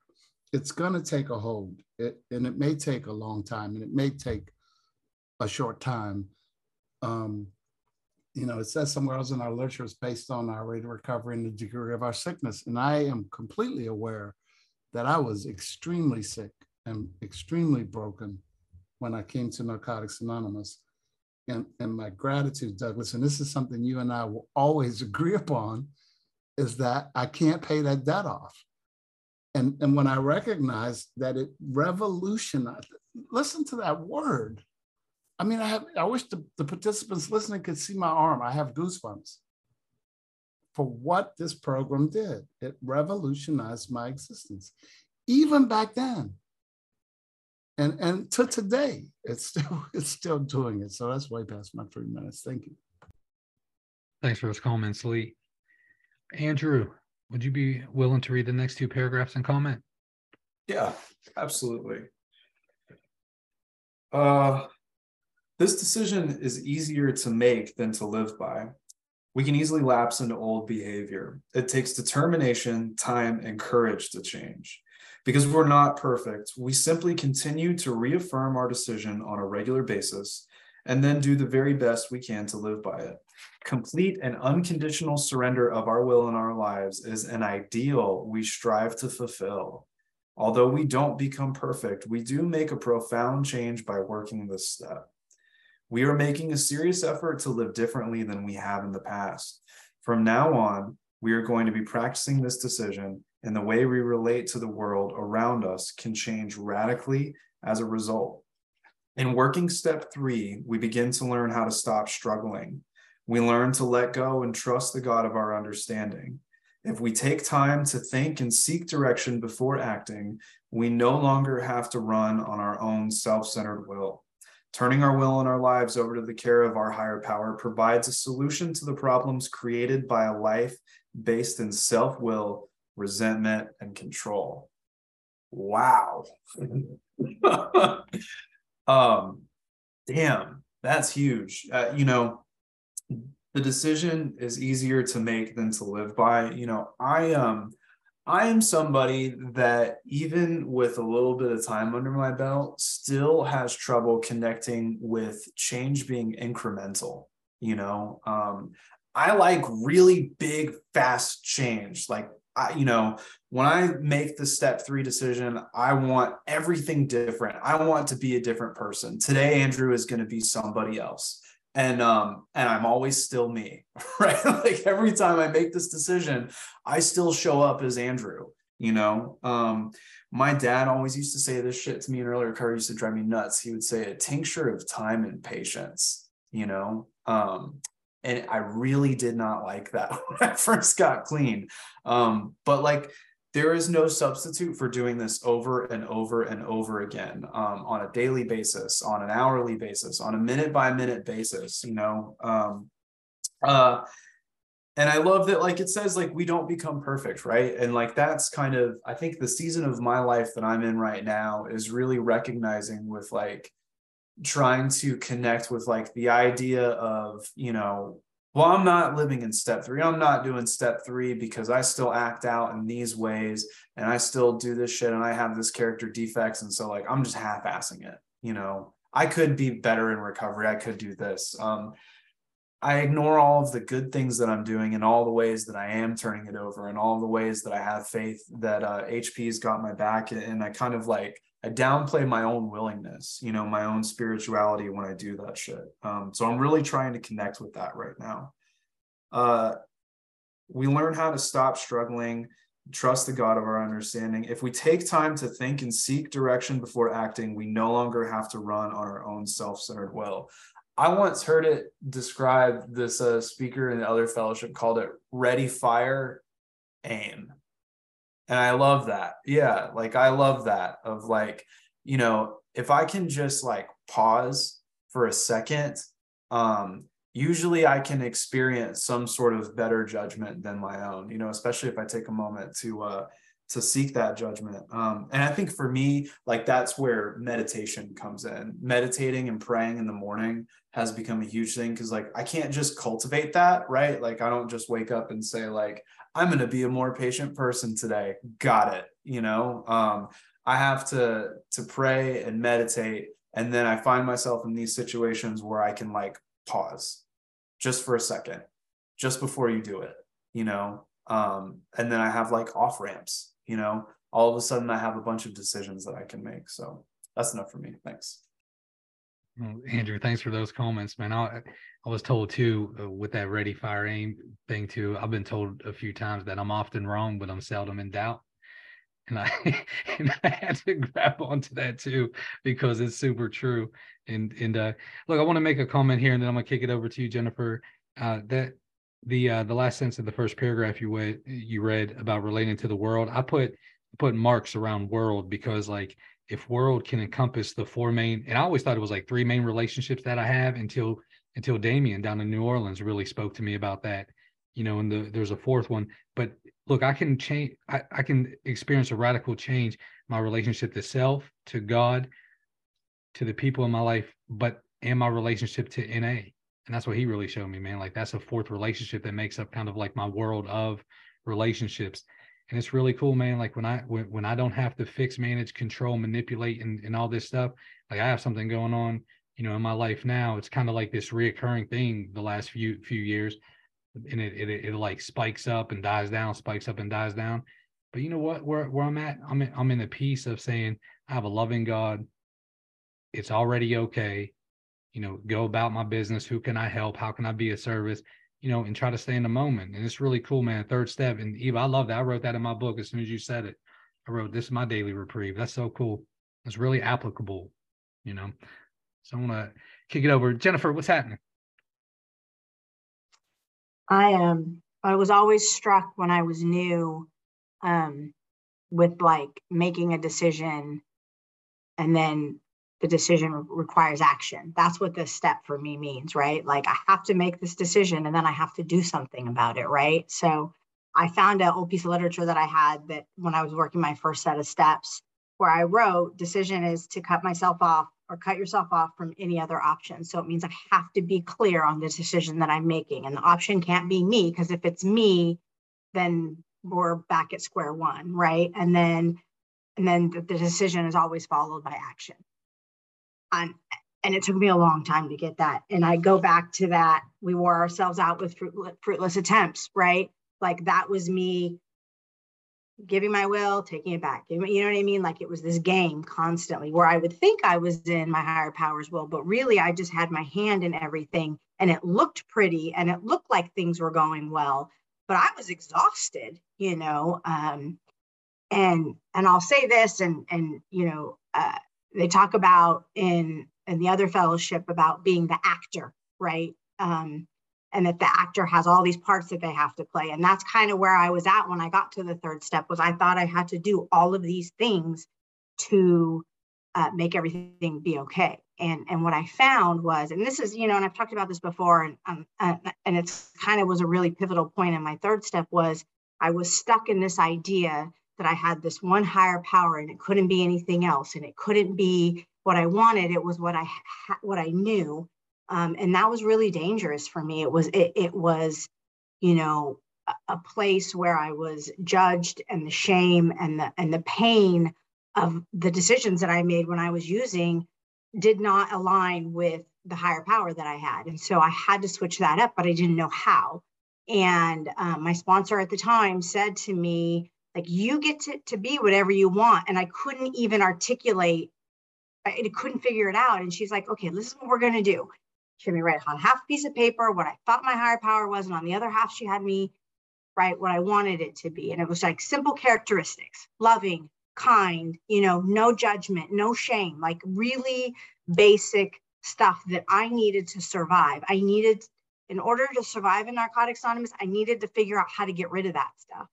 it's going to take a hold. It, and it may take a long time and it may take a short time. Um, you know, it says somewhere else in our literature it's based on our rate of recovery and the degree of our sickness. And I am completely aware that I was extremely sick and extremely broken when I came to Narcotics Anonymous. And, and my gratitude, Douglas, and this is something you and I will always <laughs> agree upon, is that I can't pay that debt off. And, and when I recognize that it revolutionized, listen to that word. I mean, I have I wish the, the participants listening could see my arm. I have goosebumps for what this program did. It revolutionized my existence, even back then. And, and to today, it's still <laughs> it's still doing it. So that's way past my three minutes. Thank you. Thanks for those comments, Lee. Andrew, would you be willing to read the next two paragraphs and comment? Yeah, absolutely. Uh, this decision is easier to make than to live by. We can easily lapse into old behavior. It takes determination, time, and courage to change. Because we're not perfect, we simply continue to reaffirm our decision on a regular basis and then do the very best we can to live by it. Complete and unconditional surrender of our will in our lives is an ideal we strive to fulfill. Although we don't become perfect, we do make a profound change by working this step. We are making a serious effort to live differently than we have in the past. From now on, we are going to be practicing this decision, and the way we relate to the world around us can change radically as a result. In working step three, we begin to learn how to stop struggling. We learn to let go and trust the God of our understanding. If we take time to think and seek direction before acting, we no longer have to run on our own self centered will. Turning our will and our lives over to the care of our higher power provides a solution to the problems created by a life based in self will, resentment, and control. Wow. <laughs> um, damn, that's huge. Uh, you know, the decision is easier to make than to live by. You know, I um I am somebody that, even with a little bit of time under my belt, still has trouble connecting with change being incremental. You know, um, I like really big, fast change. Like, I, you know, when I make the step three decision, I want everything different. I want to be a different person. Today, Andrew is going to be somebody else and um and i'm always still me <laughs> right? Like every time i make this decision i still show up as andrew you know? Um my dad always used to say this shit to me in earlier car used to drive me nuts. He would say a tincture of time and patience you know? Um and i really did not like that <laughs> when i first got clean. Um but like there is no substitute for doing this over and over and over again um, on a daily basis on an hourly basis on a minute by minute basis you know um, uh, and i love that like it says like we don't become perfect right? And like that's kind of i think the season of my life that i'm in right now is really recognizing with like trying to connect with like the idea of you know well, I'm not living in step three. I'm not doing step three because I still act out in these ways and I still do this shit and I have this character defects. And so, like, I'm just half assing it. You know, I could be better in recovery. I could do this. Um, I ignore all of the good things that I'm doing and all the ways that I am turning it over and all the ways that I have faith that uh, HP's got my back. And I kind of like, I downplay my own willingness, you know, my own spirituality when I do that shit. Um, so I'm really trying to connect with that right now. Uh, we learn how to stop struggling, trust the God of our understanding. If we take time to think and seek direction before acting, we no longer have to run on our own self centered will. I once heard it described. This uh, speaker in the other fellowship called it "ready, fire, aim," and I love that. Yeah, like I love that of like you know if I can just like pause for a second, um, usually I can experience some sort of better judgment than my own. You know, especially if I take a moment to uh, to seek that judgment. Um, and I think for me, like that's where meditation comes in. Meditating and praying in the morning has become a huge thing because like I can't just cultivate that, right? Like I don't just wake up and say like I'm going to be a more patient person today. Got it. You know, um, I have to to pray and meditate, and then I find myself in these situations where I can like pause just for a second, just before you do it. You know, um, and then I have like off ramps you know, all of a sudden I have a bunch of decisions that I can make. So that's enough for me. Thanks. Well, Andrew, thanks for those comments, man. I I was told too uh, with that ready, fire, aim thing too. I've been told a few times that I'm often wrong, but I'm seldom in doubt. And I <laughs> and I had to grab onto that too because it's super true. And and uh, look, I want to make a comment here, and then I'm gonna kick it over to you, Jennifer. Uh, that the uh, the last sentence of the first paragraph you read you read about relating to the world i put put marks around world because like if world can encompass the four main and i always thought it was like three main relationships that i have until until damien down in new orleans really spoke to me about that you know and the, there's a fourth one. But look i can change I, I can experience a radical change my relationship to self to god to the people in my life but and my relationship to na and that's what he really showed me man. Like that's a fourth relationship that makes up kind of like my world of relationships. And it's really cool man. Like when i when, when i don't have to fix manage control manipulate and, and all this stuff like i have something going on you know in my life now it's kind of like this reoccurring thing the last few few years and it, it it like spikes up and dies down spikes up and dies down but you know what where where i'm at i'm in, i'm in the peace of saying i have a loving god it's already okay you know, go about my business. Who can I help? How can I be a service? You know, and try to stay in the moment. And it's really cool, man. Third step. And Eva, I love that. I wrote that in my book as soon as you said it. I wrote, This is my daily reprieve. That's so cool. It's really applicable, you know. So I want to kick it over. Jennifer, what's happening? I am. Um, I was always struck when I was new um, with like making a decision and then the decision requires action. That's what this step for me means, right? Like I have to make this decision and then I have to do something about it, right? So I found an old piece of literature that I had that when I was working my first set of steps where I wrote decision is to cut myself off or cut yourself off from any other option. So it means I have to be clear on the decision that I'm making. And the option can't be me because if it's me, then we're back at square one, right? And then and then the, the decision is always followed by action and and it took me a long time to get that and i go back to that we wore ourselves out with fruit, fruitless attempts right like that was me giving my will taking it back. You know what i mean? Like it was this game constantly where i would think i was in my higher powers will but really i just had my hand in everything and it looked pretty and it looked like things were going well but i was exhausted you know? Um and and i'll say this and and you know uh they talk about in in the other fellowship about being the actor, right? Um, and that the actor has all these parts that they have to play. And that's kind of where I was at when I got to the third step was I thought I had to do all of these things to uh, make everything be okay. And and what I found was, and this is you know, and I've talked about this before, and um, uh, and it's kind of was a really pivotal point in my third step was I was stuck in this idea that I had this one higher power and it couldn't be anything else and it couldn't be what I wanted. It was what I ha- what I knew, um, and that was really dangerous for me. It was it, it was, you know, a, place where I was judged and the shame and the and the pain of the decisions that I made when I was using did not align with the higher power that I had, and so I had to switch that up, but I didn't know how. And um, my sponsor at the time said to me, like you get to, to be whatever you want and i couldn't even articulate i couldn't figure it out and she's like okay this is what we're going to do she had me write on half a piece of paper what i thought my higher power was and on the other half she had me write what i wanted it to be and it was like simple characteristics loving kind you know no judgment no shame like really basic stuff that I needed to survive. I needed, in order to survive in Narcotics Anonymous, I needed to figure out how to get rid of that stuff.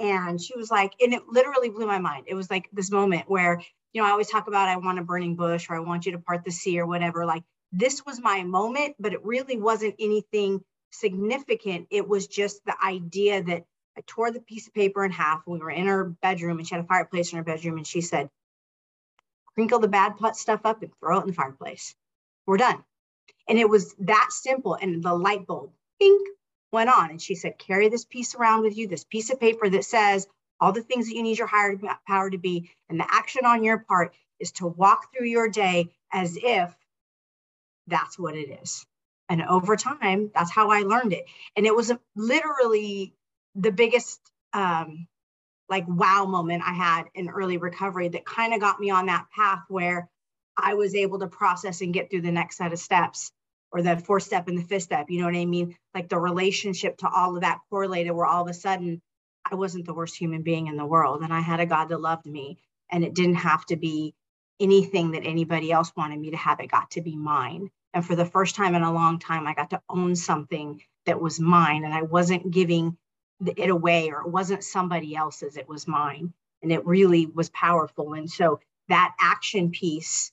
And she was like, and it literally blew my mind. It was like this moment where, you know, I always talk about I want a burning bush or I want you to part the sea or whatever. Like this was my moment, but it really wasn't anything significant. It was just the idea that I tore the piece of paper in half. We were in her bedroom and she had a fireplace in her bedroom. And she said, crinkle the bad stuff up and throw it in the fireplace. We're done. And it was that simple. And the light bulb, pink, went on. And she said, carry this piece around with you, this piece of paper that says all the things that you need your higher power to be. And the action on your part is to walk through your day as if that's what it is. And over time, that's how I learned it. And it was literally the biggest um, like wow moment I had in early recovery that kind of got me on that path where I was able to process and get through the next set of steps or the fourth step and the fifth step. You know what I mean? Like the relationship to all of that correlated where all of a sudden I wasn't the worst human being in the world and I had a God that loved me and it didn't have to be anything that anybody else wanted me to have. It got to be mine. And for the first time in a long time, I got to own something that was mine and I wasn't giving it away or it wasn't somebody else's, it was mine. And it really was powerful. And so that action piece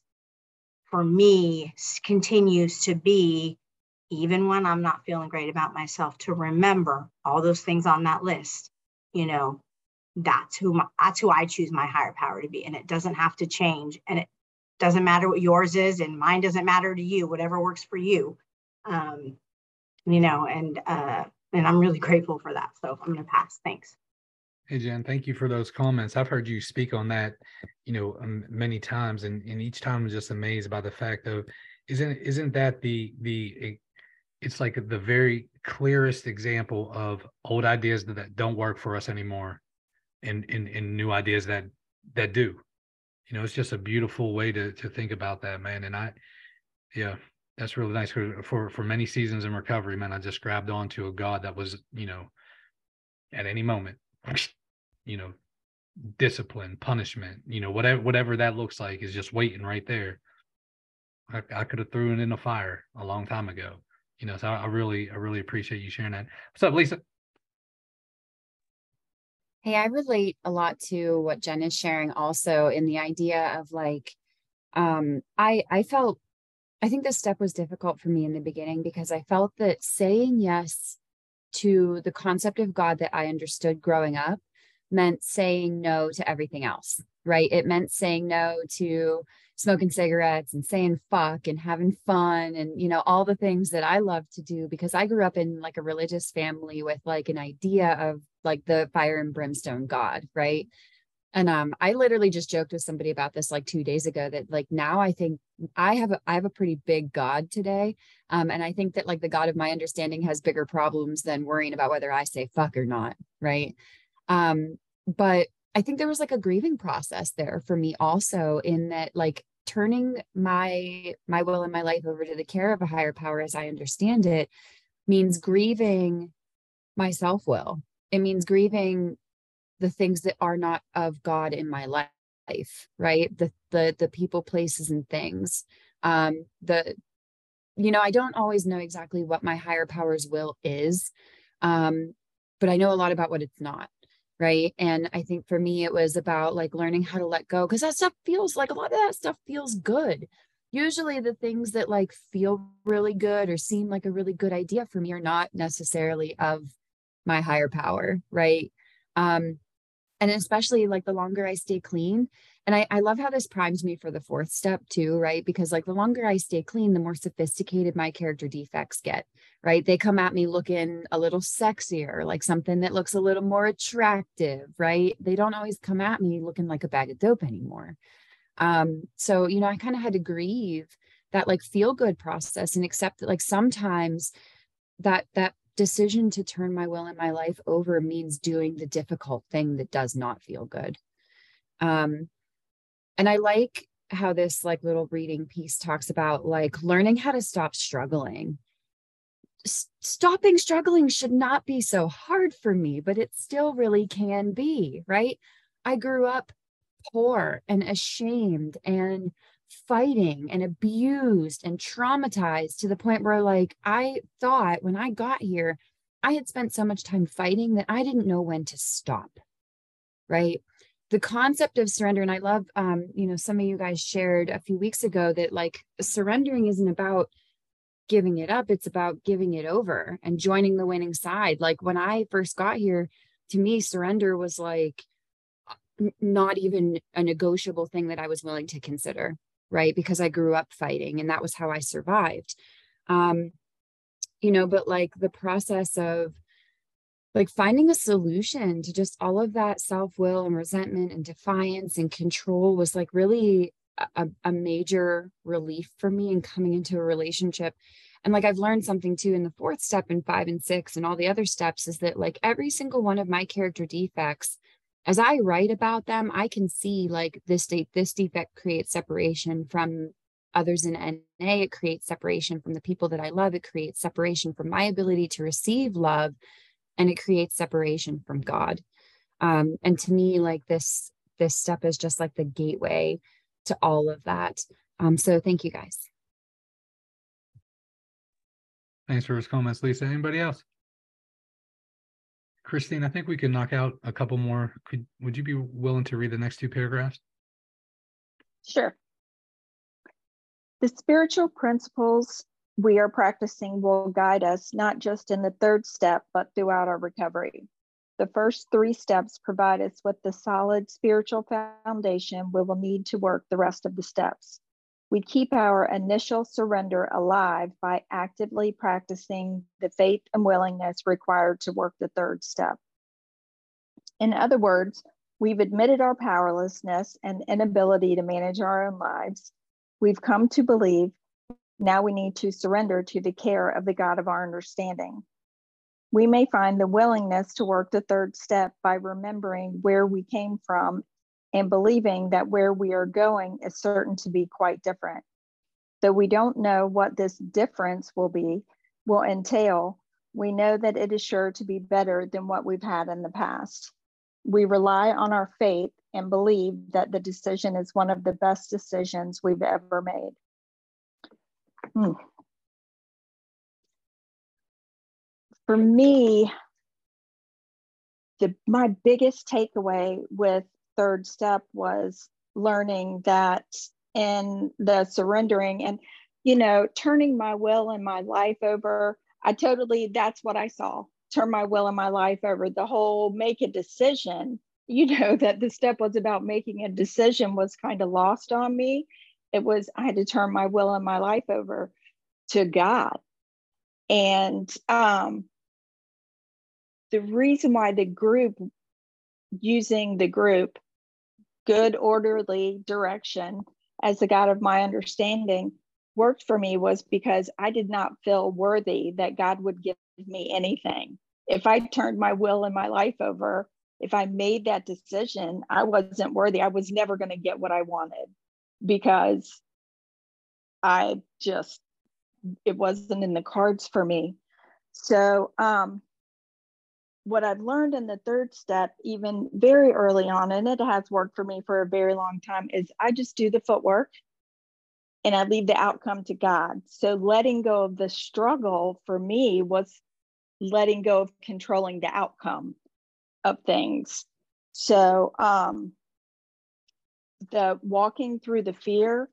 for me continues to be, even when I'm not feeling great about myself, to remember all those things on that list. You know, that's who my, that's who I choose my higher power to be, and it doesn't have to change, and it doesn't matter what yours is, and mine doesn't matter to you. Whatever works for you, um, you know, and uh, and I'm really grateful for that. So I'm going to pass. Thanks. Hey Jen, thank you for those comments. I've heard you speak on that, you know, um, many times, and, and each time I'm just amazed by the fact of, isn't isn't that the the it's like the very clearest example of old ideas that, that don't work for us anymore, and, and and new ideas that that do. You know, it's just a beautiful way to to think about that, man. And I, yeah, that's really nice for for for many seasons in recovery, man. I just grabbed onto a God that was, you know, at any moment <laughs> you know discipline punishment you know whatever whatever that looks like is just waiting right there i, I could have threw it in the fire a long time ago you know so I, I really i really appreciate you sharing that what's up lisa hey i relate a lot to what jen is sharing also in the idea of like um i i felt i think this step was difficult for me in the beginning because i felt that saying yes to the concept of god that i understood growing up meant saying no to everything else, right? It meant saying no to smoking cigarettes and saying fuck and having fun and, you know, all the things that I love to do because I grew up in like a religious family with like an idea of like the fire and brimstone God, right? And um, I literally just joked with somebody about this like two days ago that like now I think I have a, I have a pretty big God today, um, and I think that like the God of my understanding has bigger problems than worrying about whether I say fuck or not, right? Um, but I think there was like a grieving process there for me also in that like turning my my will and my life over to the care of a higher power as I understand it means grieving my self-will. It means grieving the things that are not of God in my life, right? The the the people, places, and things. Um, the you know, I don't always know exactly what my higher power's will is. Um, but I know a lot about what it's not right and i think for me it was about like learning how to let go because that stuff feels like a lot of that stuff feels good usually the things that like feel really good or seem like a really good idea for me are not necessarily of my higher power right? Um and especially like the longer i stay clean and I, I love how this primes me for the fourth step too right? Because like the longer i stay clean the more sophisticated my character defects get right? They come at me looking a little sexier like something that looks a little more attractive right? They don't always come at me looking like a bag of dope anymore. Um so you know i kind of had to grieve that like feel good process and accept that like sometimes that that decision to turn my will and my life over means doing the difficult thing that does not feel good. Um and i like how this like little reading piece talks about like learning how to stop struggling. S- stopping struggling should not be so hard for me but it still really can be right? I grew up poor and ashamed and fighting and abused and traumatized to the point where like I thought when I got here I had spent so much time fighting that I didn't know when to stop. Right? The concept of surrender and I love um you know some of you guys shared a few weeks ago that like surrendering isn't about giving it up it's about giving it over and joining the winning side like when I first got here to me surrender was like not even a negotiable thing that I was willing to consider, right? Because I grew up fighting and that was how I survived. Um, you know, but like the process of like finding a solution to just all of that self-will and resentment and defiance and control was like really a, a major relief for me in coming into a relationship and like i've learned something too in the fourth step and five and six and all the other steps is that like every single one of my character defects as I write about them, I can see like this state, this defect creates separation from others in NA. It creates separation from the people that I love. It creates separation from my ability to receive love, and it creates separation from God. Um, and to me, like this, this step is just like the gateway to all of that. Um, so thank you guys. Thanks for those comments, Lisa. Anybody else? Christine, I think we could knock out a couple more. Could, would you be willing to read the next two paragraphs? Sure. The spiritual principles we are practicing will guide us not just in the third step, but throughout our recovery. The first three steps provide us with the solid spiritual foundation we will need to work the rest of the steps. We keep our initial surrender alive by actively practicing the faith and willingness required to work the third step. In other words, we've admitted our powerlessness and inability to manage our own lives. We've come to believe now we need to surrender to the care of the God of our understanding. We may find the willingness to work the third step by remembering where we came from and believing that where we are going is certain to be quite different. Though we don't know what this difference will be, will entail, we know that it is sure to be better than what we've had in the past. We rely on our faith and believe that the decision is one of the best decisions we've ever made. Hmm. For me, the, my biggest takeaway with third step was learning that in the surrendering and you know turning my will and my life over. I totally that's what i saw. Turn my will and my life over. The whole make a decision you know <laughs> that the step was about making a decision was kind of lost on me. It was i had to turn my will and my life over to god. And um the reason why the group using the group good, orderly direction as the God of my understanding worked for me was because I did not feel worthy that God would give me anything. If I turned my will and my life over, if I made that decision, I wasn't worthy. I was never going to get what I wanted because I just, it wasn't in the cards for me. So, um, what I've learned in the third step, even very early on, and it has worked for me for a very long time, is I just do the footwork and I leave the outcome to God. So letting go of the struggle for me was letting go of controlling the outcome of things. So um the walking through the fear,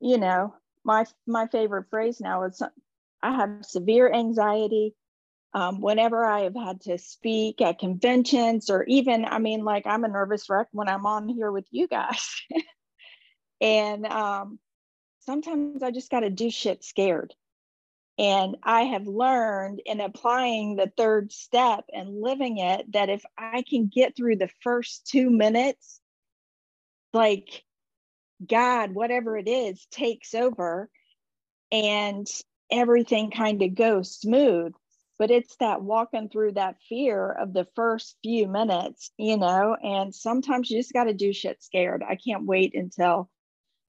you know, my my favorite phrase now is I have severe anxiety um, whenever I have had to speak at conventions or even, I mean, like I'm a nervous wreck when I'm on here with you guys. <laughs> and um, sometimes I just got to do shit scared. And I have learned in applying the third step and living it that if I can get through the first two minutes, like God, whatever it is, takes over and everything kind of goes smooth but it's that walking through that fear of the first few minutes, you know, and sometimes you just got to do shit scared. I can't wait until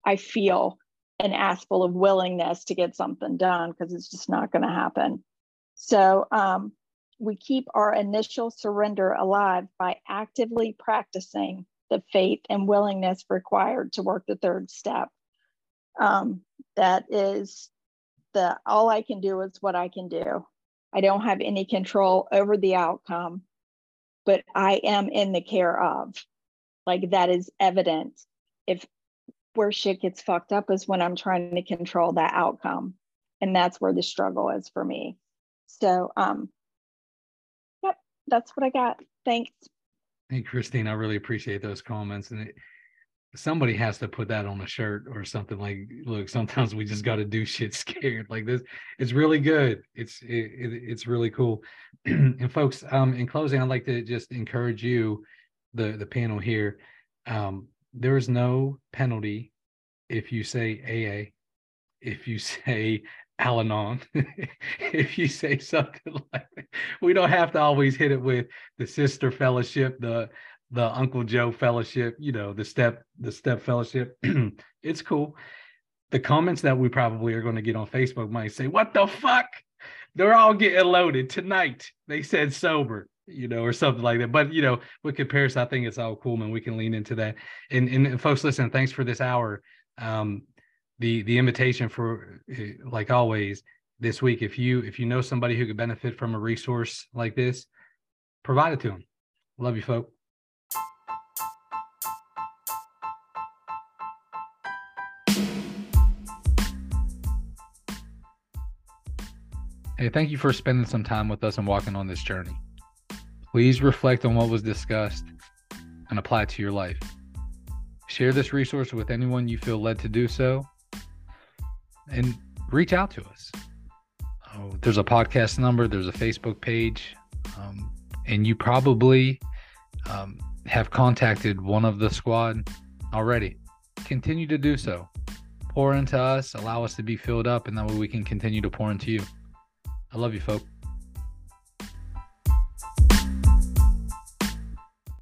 I feel an ass full of willingness to get something done because it's just not going to happen. So um, we keep our initial surrender alive by actively practicing the faith and willingness required to work the third step. Um, that is the all I can do is what I can do. I don't have any control over the outcome, but I am in the care of. Like that is evident. If where shit gets fucked up is when I'm trying to control that outcome. And that's where the struggle is for me. So um yep, that's what I got. Thanks. Hey, Christine, I really appreciate those comments. And it, somebody has to put that on a shirt or something like, look, sometimes we just got to do shit <laughs> scared like this. It's really good. It's, it, it, it's really cool. <clears throat> and folks, um, in closing, I'd like to just encourage you, the, the panel here. Um, there is no penalty if you say AA, if you <laughs> say Al Anon, <laughs> if you say something like that. We don't have to always hit it with the sister fellowship, the the Uncle Joe fellowship, you know, the step, the step fellowship. <clears throat> it's cool. The comments that we probably are going to get on Facebook might say, What the fuck? They're all getting loaded tonight. They said sober, you know, or something like that. But you know, with comparison, I think it's all cool, man. We can lean into that. And and folks, listen, thanks for this hour. Um, the the invitation for eh, like always this week, if you if you know somebody who could benefit from a resource like this, provide it to them. Love you, folks. Hey, thank you for spending some time with us and walking on this journey. Please reflect on what was discussed and apply it to your life. Share this resource with anyone you feel led to do so and reach out to us. Oh, there's a podcast number, there's a Facebook page, um, and you probably um, have contacted one of the squad already. Continue to do so. Pour into us, allow us to be filled up, and that way we can continue to pour into you. I love you, folks.